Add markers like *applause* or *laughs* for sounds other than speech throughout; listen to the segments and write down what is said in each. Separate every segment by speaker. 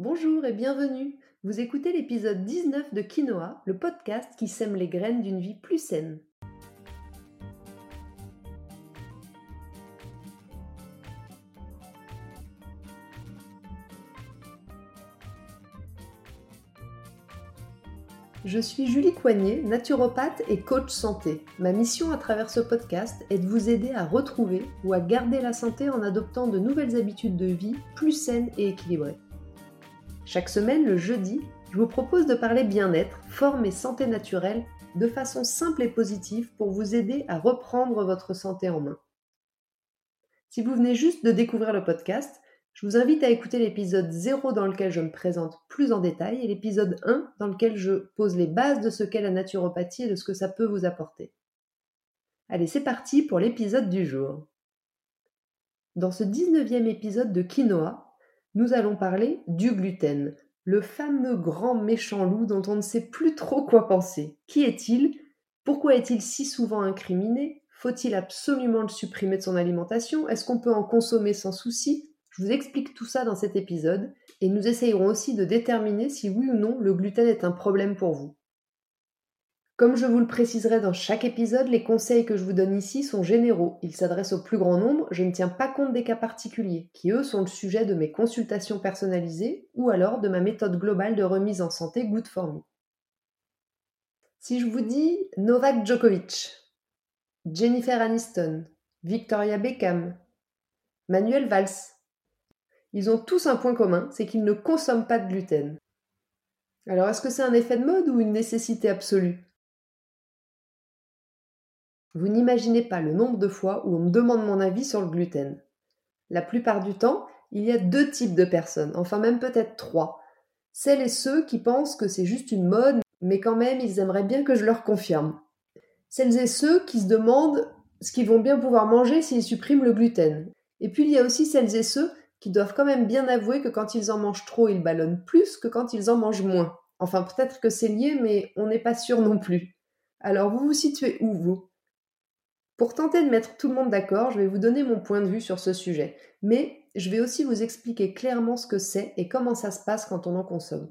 Speaker 1: Bonjour et bienvenue. Vous écoutez l'épisode 19 de Quinoa, le podcast qui sème les graines d'une vie plus saine. Je suis Julie Coignet, naturopathe et coach santé. Ma mission à travers ce podcast est de vous aider à retrouver ou à garder la santé en adoptant de nouvelles habitudes de vie plus saines et équilibrées. Chaque semaine, le jeudi, je vous propose de parler bien-être, forme et santé naturelle de façon simple et positive pour vous aider à reprendre votre santé en main. Si vous venez juste de découvrir le podcast, je vous invite à écouter l'épisode 0 dans lequel je me présente plus en détail et l'épisode 1 dans lequel je pose les bases de ce qu'est la naturopathie et de ce que ça peut vous apporter. Allez, c'est parti pour l'épisode du jour. Dans ce 19e épisode de Quinoa, nous allons parler du gluten, le fameux grand méchant loup dont on ne sait plus trop quoi penser. Qui est-il? Pourquoi est-il si souvent incriminé? Faut-il absolument le supprimer de son alimentation? Est-ce qu'on peut en consommer sans souci? Je vous explique tout ça dans cet épisode et nous essayerons aussi de déterminer si oui ou non le gluten est un problème pour vous. Comme je vous le préciserai dans chaque épisode, les conseils que je vous donne ici sont généraux. Ils s'adressent au plus grand nombre, je ne tiens pas compte des cas particuliers, qui eux sont le sujet de mes consultations personnalisées ou alors de ma méthode globale de remise en santé Good for Me. Si je vous dis Novak Djokovic, Jennifer Aniston, Victoria Beckham, Manuel Valls, ils ont tous un point commun, c'est qu'ils ne consomment pas de gluten. Alors est-ce que c'est un effet de mode ou une nécessité absolue? Vous n'imaginez pas le nombre de fois où on me demande mon avis sur le gluten. La plupart du temps, il y a deux types de personnes, enfin même peut-être trois. Celles et ceux qui pensent que c'est juste une mode, mais quand même ils aimeraient bien que je leur confirme. Celles et ceux qui se demandent ce qu'ils vont bien pouvoir manger s'ils suppriment le gluten. Et puis il y a aussi celles et ceux qui doivent quand même bien avouer que quand ils en mangent trop, ils ballonnent plus que quand ils en mangent moins. Enfin peut-être que c'est lié, mais on n'est pas sûr non plus. Alors vous vous situez où vous? Pour tenter de mettre tout le monde d'accord, je vais vous donner mon point de vue sur ce sujet, mais je vais aussi vous expliquer clairement ce que c'est et comment ça se passe quand on en consomme.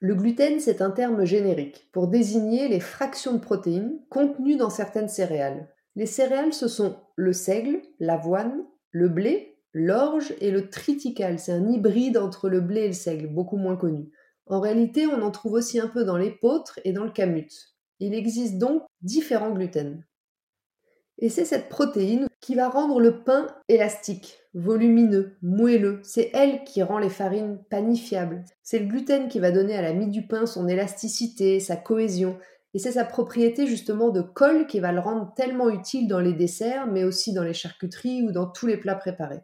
Speaker 1: Le gluten, c'est un terme générique pour désigner les fractions de protéines contenues dans certaines céréales. Les céréales, ce sont le seigle, l'avoine, le blé, l'orge et le triticale. C'est un hybride entre le blé et le seigle, beaucoup moins connu. En réalité, on en trouve aussi un peu dans l'épeautre et dans le camut. Il existe donc différents gluten. Et c'est cette protéine qui va rendre le pain élastique, volumineux, moelleux. C'est elle qui rend les farines panifiables. C'est le gluten qui va donner à la mie du pain son élasticité, sa cohésion. Et c'est sa propriété justement de colle qui va le rendre tellement utile dans les desserts, mais aussi dans les charcuteries ou dans tous les plats préparés.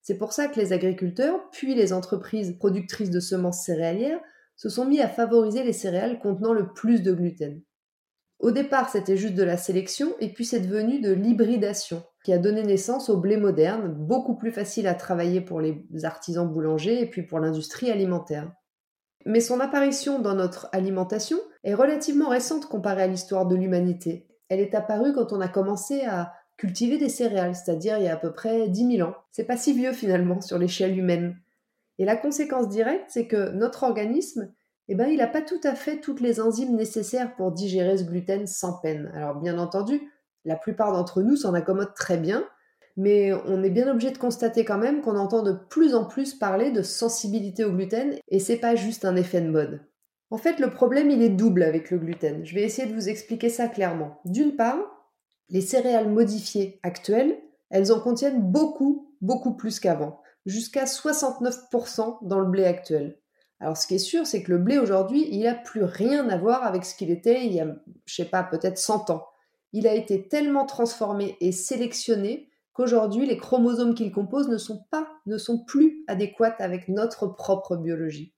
Speaker 1: C'est pour ça que les agriculteurs, puis les entreprises productrices de semences céréalières, se sont mis à favoriser les céréales contenant le plus de gluten. Au départ, c'était juste de la sélection, et puis c'est devenu de l'hybridation, qui a donné naissance au blé moderne, beaucoup plus facile à travailler pour les artisans boulangers et puis pour l'industrie alimentaire. Mais son apparition dans notre alimentation est relativement récente comparée à l'histoire de l'humanité. Elle est apparue quand on a commencé à cultiver des céréales, c'est-à-dire il y a à peu près 10 000 ans. C'est pas si vieux finalement sur l'échelle humaine. Et la conséquence directe, c'est que notre organisme eh ben, il n'a pas tout à fait toutes les enzymes nécessaires pour digérer ce gluten sans peine. Alors bien entendu, la plupart d'entre nous s'en accommodent très bien, mais on est bien obligé de constater quand même qu'on entend de plus en plus parler de sensibilité au gluten, et c'est pas juste un effet de mode. En fait, le problème, il est double avec le gluten. Je vais essayer de vous expliquer ça clairement. D'une part, les céréales modifiées actuelles, elles en contiennent beaucoup, beaucoup plus qu'avant, jusqu'à 69% dans le blé actuel. Alors ce qui est sûr, c'est que le blé aujourd'hui, il n'a plus rien à voir avec ce qu'il était il y a, je sais pas, peut-être 100 ans. Il a été tellement transformé et sélectionné qu'aujourd'hui, les chromosomes qu'il compose ne sont pas, ne sont plus adéquats avec notre propre biologie.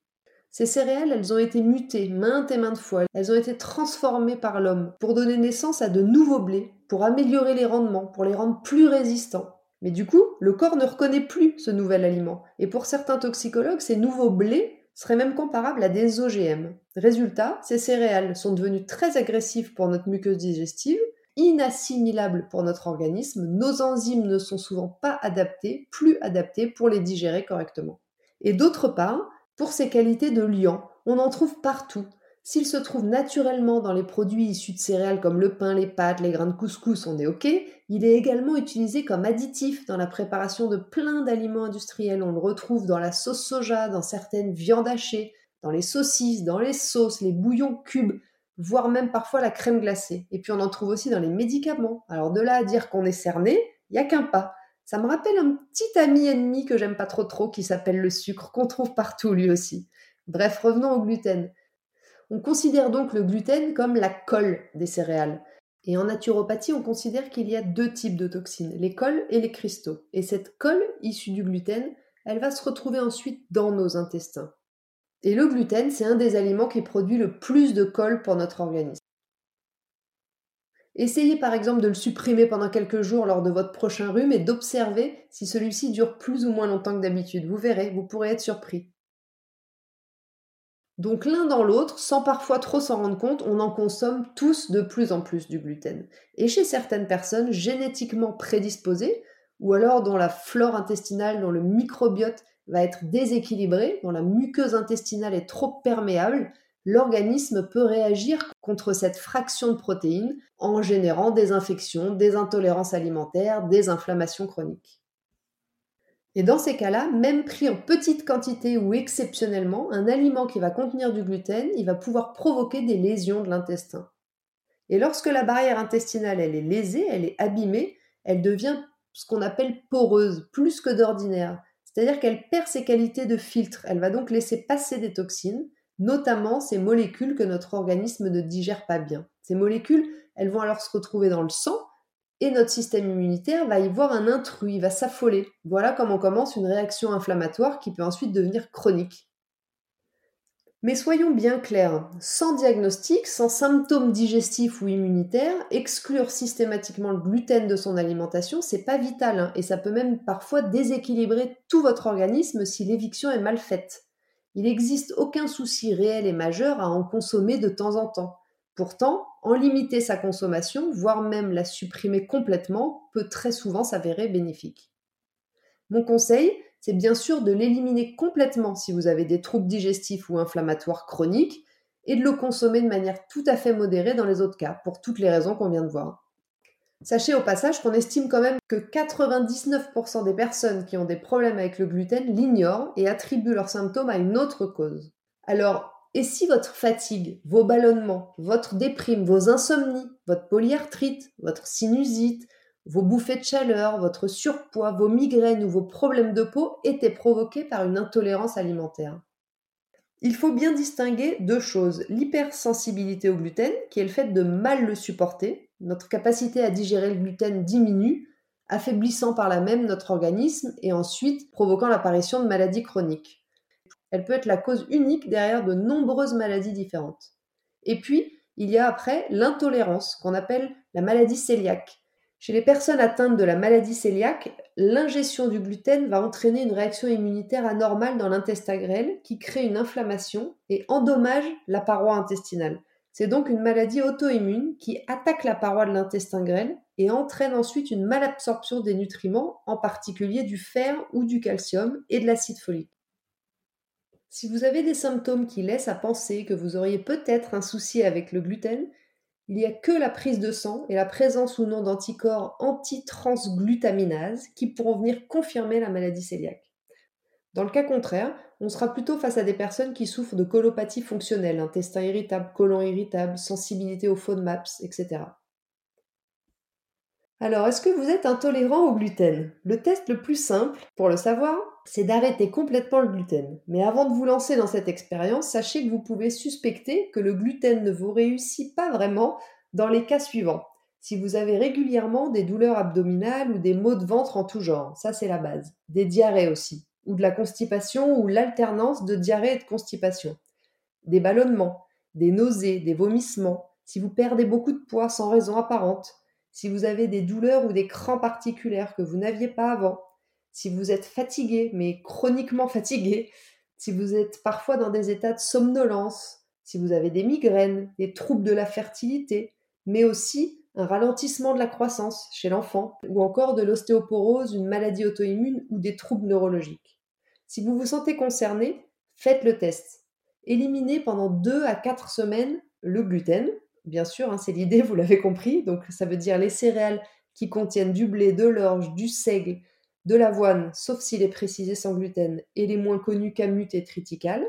Speaker 1: Ces céréales, elles ont été mutées maintes et maintes fois. Elles ont été transformées par l'homme pour donner naissance à de nouveaux blés, pour améliorer les rendements, pour les rendre plus résistants. Mais du coup, le corps ne reconnaît plus ce nouvel aliment. Et pour certains toxicologues, ces nouveaux blés serait même comparable à des OGM. Résultat, ces céréales sont devenues très agressives pour notre muqueuse digestive, inassimilables pour notre organisme, nos enzymes ne sont souvent pas adaptées, plus adaptées pour les digérer correctement. Et d'autre part, pour ses qualités de liant. On en trouve partout. S'il se trouve naturellement dans les produits issus de céréales comme le pain, les pâtes, les grains de couscous, on est OK. Il est également utilisé comme additif dans la préparation de plein d'aliments industriels. On le retrouve dans la sauce soja, dans certaines viandes hachées, dans les saucisses, dans les sauces, les bouillons cubes, voire même parfois la crème glacée. Et puis on en trouve aussi dans les médicaments. Alors de là à dire qu'on est cerné, il n'y a qu'un pas. Ça me rappelle un petit ami ennemi que j'aime pas trop trop qui s'appelle le sucre, qu'on trouve partout lui aussi. Bref, revenons au gluten. On considère donc le gluten comme la colle des céréales. Et en naturopathie, on considère qu'il y a deux types de toxines, les colles et les cristaux. Et cette colle issue du gluten, elle va se retrouver ensuite dans nos intestins. Et le gluten, c'est un des aliments qui produit le plus de colle pour notre organisme. Essayez par exemple de le supprimer pendant quelques jours lors de votre prochain rhume et d'observer si celui-ci dure plus ou moins longtemps que d'habitude. Vous verrez, vous pourrez être surpris. Donc l'un dans l'autre, sans parfois trop s'en rendre compte, on en consomme tous de plus en plus du gluten. Et chez certaines personnes génétiquement prédisposées, ou alors dont la flore intestinale, dont le microbiote va être déséquilibré, dont la muqueuse intestinale est trop perméable, l'organisme peut réagir contre cette fraction de protéines en générant des infections, des intolérances alimentaires, des inflammations chroniques. Et dans ces cas-là, même pris en petite quantité ou exceptionnellement, un aliment qui va contenir du gluten, il va pouvoir provoquer des lésions de l'intestin. Et lorsque la barrière intestinale elle est lésée, elle est abîmée, elle devient ce qu'on appelle poreuse, plus que d'ordinaire. C'est-à-dire qu'elle perd ses qualités de filtre. Elle va donc laisser passer des toxines, notamment ces molécules que notre organisme ne digère pas bien. Ces molécules, elles vont alors se retrouver dans le sang et notre système immunitaire va y voir un intrus, il va s'affoler. Voilà comment commence une réaction inflammatoire qui peut ensuite devenir chronique. Mais soyons bien clairs, sans diagnostic, sans symptômes digestifs ou immunitaires, exclure systématiquement le gluten de son alimentation, c'est pas vital hein, et ça peut même parfois déséquilibrer tout votre organisme si l'éviction est mal faite. Il n'existe aucun souci réel et majeur à en consommer de temps en temps. Pourtant, en limiter sa consommation, voire même la supprimer complètement, peut très souvent s'avérer bénéfique. Mon conseil, c'est bien sûr de l'éliminer complètement si vous avez des troubles digestifs ou inflammatoires chroniques, et de le consommer de manière tout à fait modérée dans les autres cas, pour toutes les raisons qu'on vient de voir. Sachez au passage qu'on estime quand même que 99% des personnes qui ont des problèmes avec le gluten l'ignorent et attribuent leurs symptômes à une autre cause. Alors, et si votre fatigue, vos ballonnements, votre déprime, vos insomnies, votre polyarthrite, votre sinusite, vos bouffées de chaleur, votre surpoids, vos migraines ou vos problèmes de peau étaient provoqués par une intolérance alimentaire? Il faut bien distinguer deux choses. L'hypersensibilité au gluten, qui est le fait de mal le supporter. Notre capacité à digérer le gluten diminue, affaiblissant par là même notre organisme et ensuite provoquant l'apparition de maladies chroniques. Elle peut être la cause unique derrière de nombreuses maladies différentes. Et puis, il y a après l'intolérance, qu'on appelle la maladie cœliaque. Chez les personnes atteintes de la maladie cœliaque, l'ingestion du gluten va entraîner une réaction immunitaire anormale dans l'intestin grêle qui crée une inflammation et endommage la paroi intestinale. C'est donc une maladie auto-immune qui attaque la paroi de l'intestin grêle et entraîne ensuite une malabsorption des nutriments, en particulier du fer ou du calcium et de l'acide folique. Si vous avez des symptômes qui laissent à penser que vous auriez peut-être un souci avec le gluten, il n'y a que la prise de sang et la présence ou non d'anticorps anti-transglutaminase qui pourront venir confirmer la maladie cœliaque. Dans le cas contraire, on sera plutôt face à des personnes qui souffrent de colopathie fonctionnelle, intestin irritable, côlon irritable, sensibilité au FODMAPS, etc. Alors, est-ce que vous êtes intolérant au gluten? Le test le plus simple, pour le savoir, c'est d'arrêter complètement le gluten. Mais avant de vous lancer dans cette expérience, sachez que vous pouvez suspecter que le gluten ne vous réussit pas vraiment dans les cas suivants. Si vous avez régulièrement des douleurs abdominales ou des maux de ventre en tout genre, ça c'est la base. Des diarrhées aussi, ou de la constipation ou l'alternance de diarrhée et de constipation. Des ballonnements, des nausées, des vomissements, si vous perdez beaucoup de poids sans raison apparente, si vous avez des douleurs ou des crampes particulières que vous n'aviez pas avant, si vous êtes fatigué, mais chroniquement fatigué, si vous êtes parfois dans des états de somnolence, si vous avez des migraines, des troubles de la fertilité, mais aussi un ralentissement de la croissance chez l'enfant, ou encore de l'ostéoporose, une maladie auto-immune ou des troubles neurologiques. Si vous vous sentez concerné, Faites le test. Éliminez pendant 2 à 4 semaines le gluten. Bien sûr, hein, c'est l'idée, vous l'avez compris. Donc ça veut dire les céréales qui contiennent du blé, de l'orge, du seigle, de l'avoine, sauf s'il est précisé sans gluten, et les moins connus camut et triticale,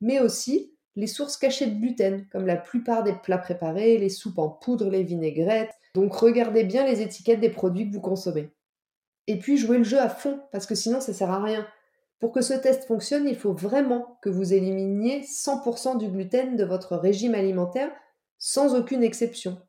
Speaker 1: mais aussi les sources cachées de gluten, comme la plupart des plats préparés, les soupes en poudre, les vinaigrettes. Donc regardez bien les étiquettes des produits que vous consommez. Et puis jouez le jeu à fond, parce que sinon ça sert à rien. Pour que ce test fonctionne, il faut vraiment que vous éliminiez 100% du gluten de votre régime alimentaire sans aucune exception.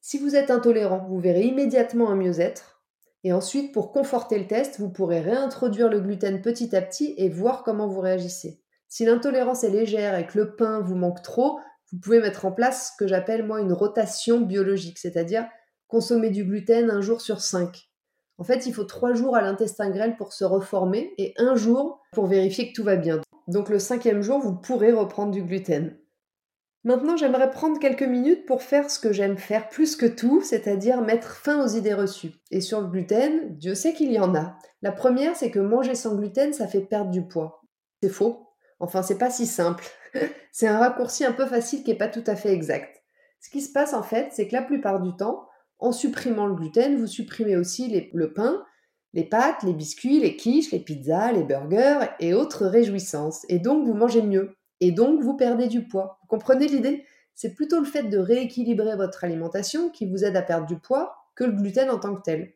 Speaker 1: Si vous êtes intolérant, vous verrez immédiatement un mieux-être. Et ensuite, pour conforter le test, vous pourrez réintroduire le gluten petit à petit et voir comment vous réagissez. Si l'intolérance est légère et que le pain vous manque trop, vous pouvez mettre en place ce que j'appelle moi une rotation biologique, c'est-à-dire consommer du gluten un jour sur cinq. En fait, il faut trois jours à l'intestin grêle pour se reformer et un jour pour vérifier que tout va bien. Donc le cinquième jour, vous pourrez reprendre du gluten. Maintenant, j'aimerais prendre quelques minutes pour faire ce que j'aime faire plus que tout, c'est-à-dire mettre fin aux idées reçues. Et sur le gluten, Dieu sait qu'il y en a. La première, c'est que manger sans gluten, ça fait perdre du poids. C'est faux. Enfin, c'est pas si simple. *laughs* c'est un raccourci un peu facile qui n'est pas tout à fait exact. Ce qui se passe en fait, c'est que la plupart du temps, en supprimant le gluten, vous supprimez aussi le pain, les pâtes, les biscuits, les quiches, les pizzas, les burgers et autres réjouissances. Et donc, vous mangez mieux. Et donc, vous perdez du poids. Vous comprenez l'idée? C'est plutôt le fait de rééquilibrer votre alimentation qui vous aide à perdre du poids que le gluten en tant que tel.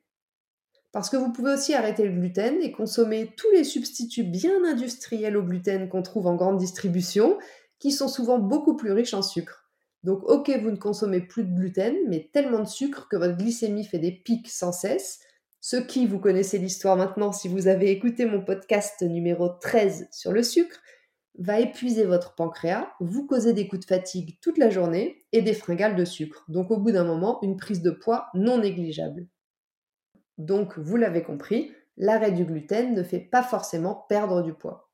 Speaker 1: Parce que vous pouvez aussi arrêter le gluten et consommer tous les substituts bien industriels au gluten qu'on trouve en grande distribution, qui sont souvent beaucoup plus riches en sucre. Donc, ok, vous ne consommez plus de gluten, mais tellement de sucre que votre glycémie fait des pics sans cesse. Ce qui, vous connaissez l'histoire maintenant si vous avez écouté mon podcast numéro 13 sur le sucre, va épuiser votre pancréas, vous causer des coups de fatigue toute la journée et des fringales de sucre. Donc, au bout d'un moment, une prise de poids non négligeable. Donc, vous l'avez compris, l'arrêt du gluten ne fait pas forcément perdre du poids.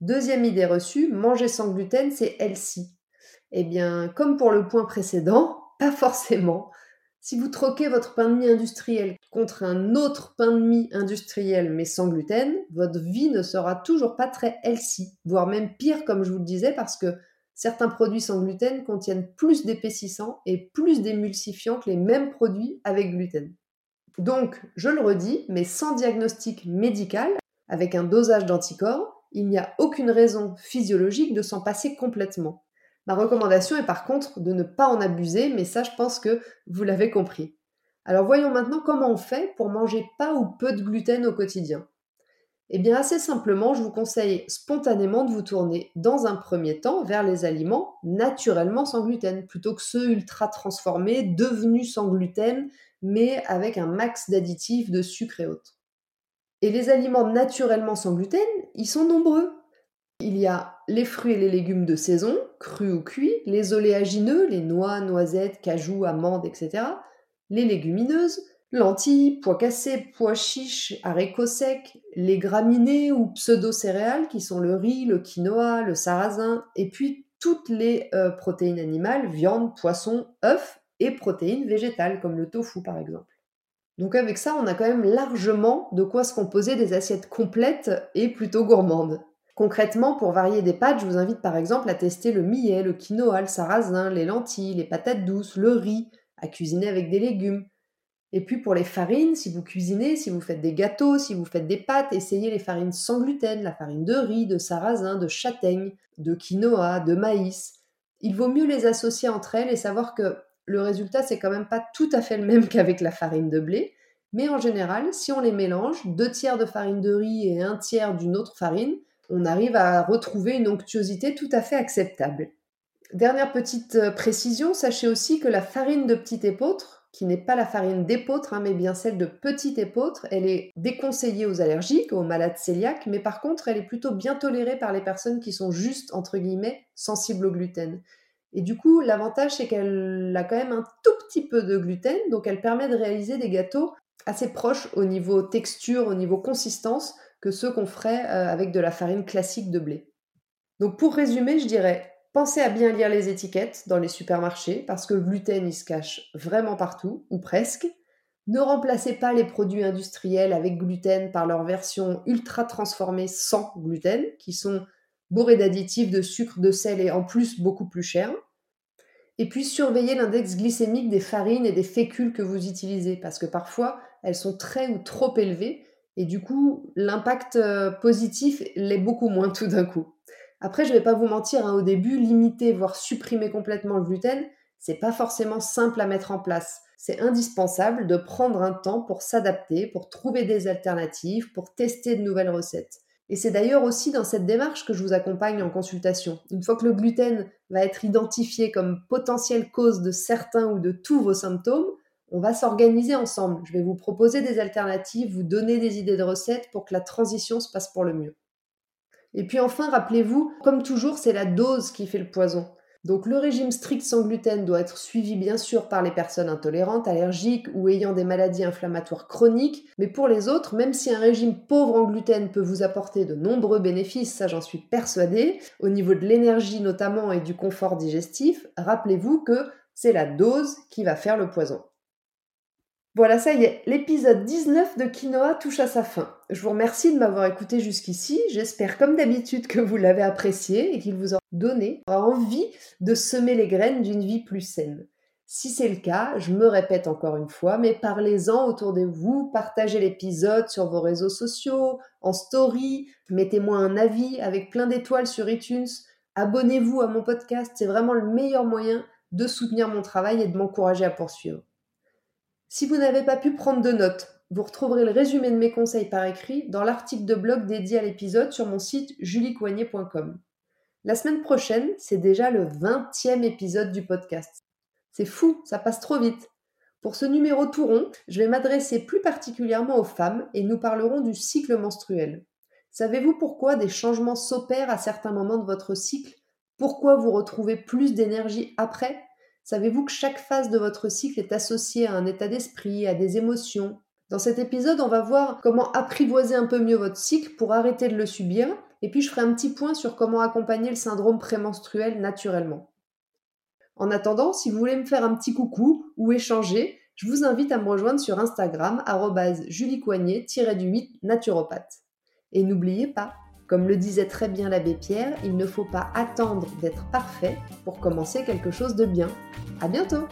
Speaker 1: Deuxième idée reçue, manger sans gluten, c'est healthy. Eh bien, comme pour le point précédent, *laughs* pas forcément. Si vous troquez votre pain de mie industriel contre un autre pain de mie industriel mais sans gluten, votre vie ne sera toujours pas très healthy, voire même pire comme je vous le disais parce que certains produits sans gluten contiennent plus d'épaississants et plus d'émulsifiants que les mêmes produits avec gluten. Donc, je le redis, mais sans diagnostic médical, avec un dosage d'anticorps, il n'y a aucune raison physiologique de s'en passer complètement. Ma recommandation est par contre de ne pas en abuser, mais ça je pense que vous l'avez compris. Alors voyons maintenant comment on fait pour manger pas ou peu de gluten au quotidien. Eh bien assez simplement, je vous conseille spontanément de vous tourner dans un premier temps vers les aliments naturellement sans gluten, plutôt que ceux ultra transformés, devenus sans gluten, mais avec un max d'additifs, de sucre et autres. Et les aliments naturellement sans gluten, ils sont nombreux. Il y a les fruits et les légumes de saison, crus ou cuits, les oléagineux, les noix, noisettes, cajous, amandes, etc., les légumineuses, lentilles, pois cassés, pois chiches, haricots secs, les graminées ou pseudo-céréales qui sont le riz, le quinoa, le sarrasin, et puis toutes les euh, protéines animales, viande, poisson, œufs et protéines végétales comme le tofu par exemple. Donc avec ça, on a quand même largement de quoi se composer des assiettes complètes et plutôt gourmandes. Concrètement, pour varier des pâtes, je vous invite par exemple à tester le millet, le quinoa, le sarrasin, les lentilles, les patates douces, le riz, à cuisiner avec des légumes. Et puis pour les farines, si vous cuisinez, si vous faites des gâteaux, si vous faites des pâtes, essayez les farines sans gluten, la farine de riz, de sarrasin, de châtaigne, de quinoa, de maïs. Il vaut mieux les associer entre elles et savoir que le résultat c'est quand même pas tout à fait le même *laughs* qu'avec la farine de blé, mais en général, si on les mélange, deux tiers de farine de riz et un tiers d'une autre farine, on arrive à retrouver une onctuosité tout à fait acceptable. Dernière petite euh, précision, sachez aussi que la farine de petit épeautre, qui n'est pas la farine d'épeautre, hein, mais bien celle de petit épeautre, elle est déconseillée aux allergiques, aux malades cœliaques, mais par contre, elle est plutôt bien tolérée par les personnes qui sont juste, entre guillemets, sensibles au gluten. Et du coup, l'avantage, c'est qu'elle a quand même un tout petit peu de gluten, donc elle permet de réaliser des gâteaux assez proches au niveau texture, au niveau consistance, que ceux qu'on ferait euh, avec de la farine classique de blé. Donc pour résumer, je dirais, pensez à bien lire les étiquettes dans les supermarchés parce que le gluten, il se cache vraiment partout, ou presque. Ne remplacez pas les produits industriels avec gluten par leur version ultra transformée sans gluten, qui sont bourré d'additifs, de sucre, de sel et en plus beaucoup plus cher. Et puis surveiller l'index glycémique des farines et des fécules que vous utilisez, parce que parfois elles sont très ou trop élevées, et du coup l'impact euh, positif l'est beaucoup moins tout d'un coup. Après, je ne vais pas vous mentir, hein, au début, limiter, voire supprimer complètement le gluten, c'est pas forcément simple à mettre en place. C'est indispensable de prendre un temps pour s'adapter, pour trouver des alternatives, pour tester de nouvelles recettes. Et c'est d'ailleurs aussi dans cette démarche que je vous accompagne en consultation. Une fois que le gluten va être identifié comme potentielle cause de certains ou de tous vos symptômes, on va s'organiser ensemble. Je vais vous proposer des alternatives, vous donner des idées de recettes pour que la transition se passe pour le mieux. Et puis enfin, rappelez-vous, comme toujours, c'est la dose qui fait le poison. Donc le régime strict sans gluten doit être suivi bien sûr par les personnes intolérantes, allergiques ou ayant des maladies inflammatoires chroniques, mais pour les autres, même si un régime pauvre en gluten peut vous apporter de nombreux bénéfices, ça j'en suis persuadée, au niveau de l'énergie notamment et du confort digestif, rappelez-vous que c'est la dose qui va faire le poison. Voilà, ça y est, l'épisode 19 de Quinoa touche à sa fin. Je vous remercie de m'avoir écouté jusqu'ici. J'espère comme d'habitude que vous l'avez apprécié et qu'il vous aura donné envie de semer les graines d'une vie plus saine. Si c'est le cas, je me répète encore une fois, mais parlez-en autour de vous, partagez l'épisode sur vos réseaux sociaux, en story, mettez-moi un avis avec plein d'étoiles sur iTunes, abonnez-vous à mon podcast, c'est vraiment le meilleur moyen de soutenir mon travail et de m'encourager à poursuivre. Si vous n'avez pas pu prendre de notes, vous retrouverez le résumé de mes conseils par écrit dans l'article de blog dédié à l'épisode sur mon site juliecoignet.com. La semaine prochaine, c'est déjà le 20e épisode du podcast. C'est fou, ça passe trop vite. Pour ce numéro tout rond, je vais m'adresser plus particulièrement aux femmes et nous parlerons du cycle menstruel. Savez-vous pourquoi des changements s'opèrent à certains moments de votre cycle? Pourquoi vous retrouvez plus d'énergie après? Savez-vous que chaque phase de votre cycle est associée à un état d'esprit, à des émotions? Dans cet épisode, on va voir comment apprivoiser un peu mieux votre cycle pour arrêter de le subir, et puis je ferai un petit point sur comment accompagner le syndrome prémenstruel naturellement. En attendant, si vous voulez me faire un petit coucou ou échanger, je vous invite à me rejoindre sur Instagram, juliecoignet-du8 naturopathe. Et n'oubliez pas, comme le disait très bien l'abbé Pierre, il ne faut pas attendre d'être parfait pour commencer quelque chose de bien. À bientôt!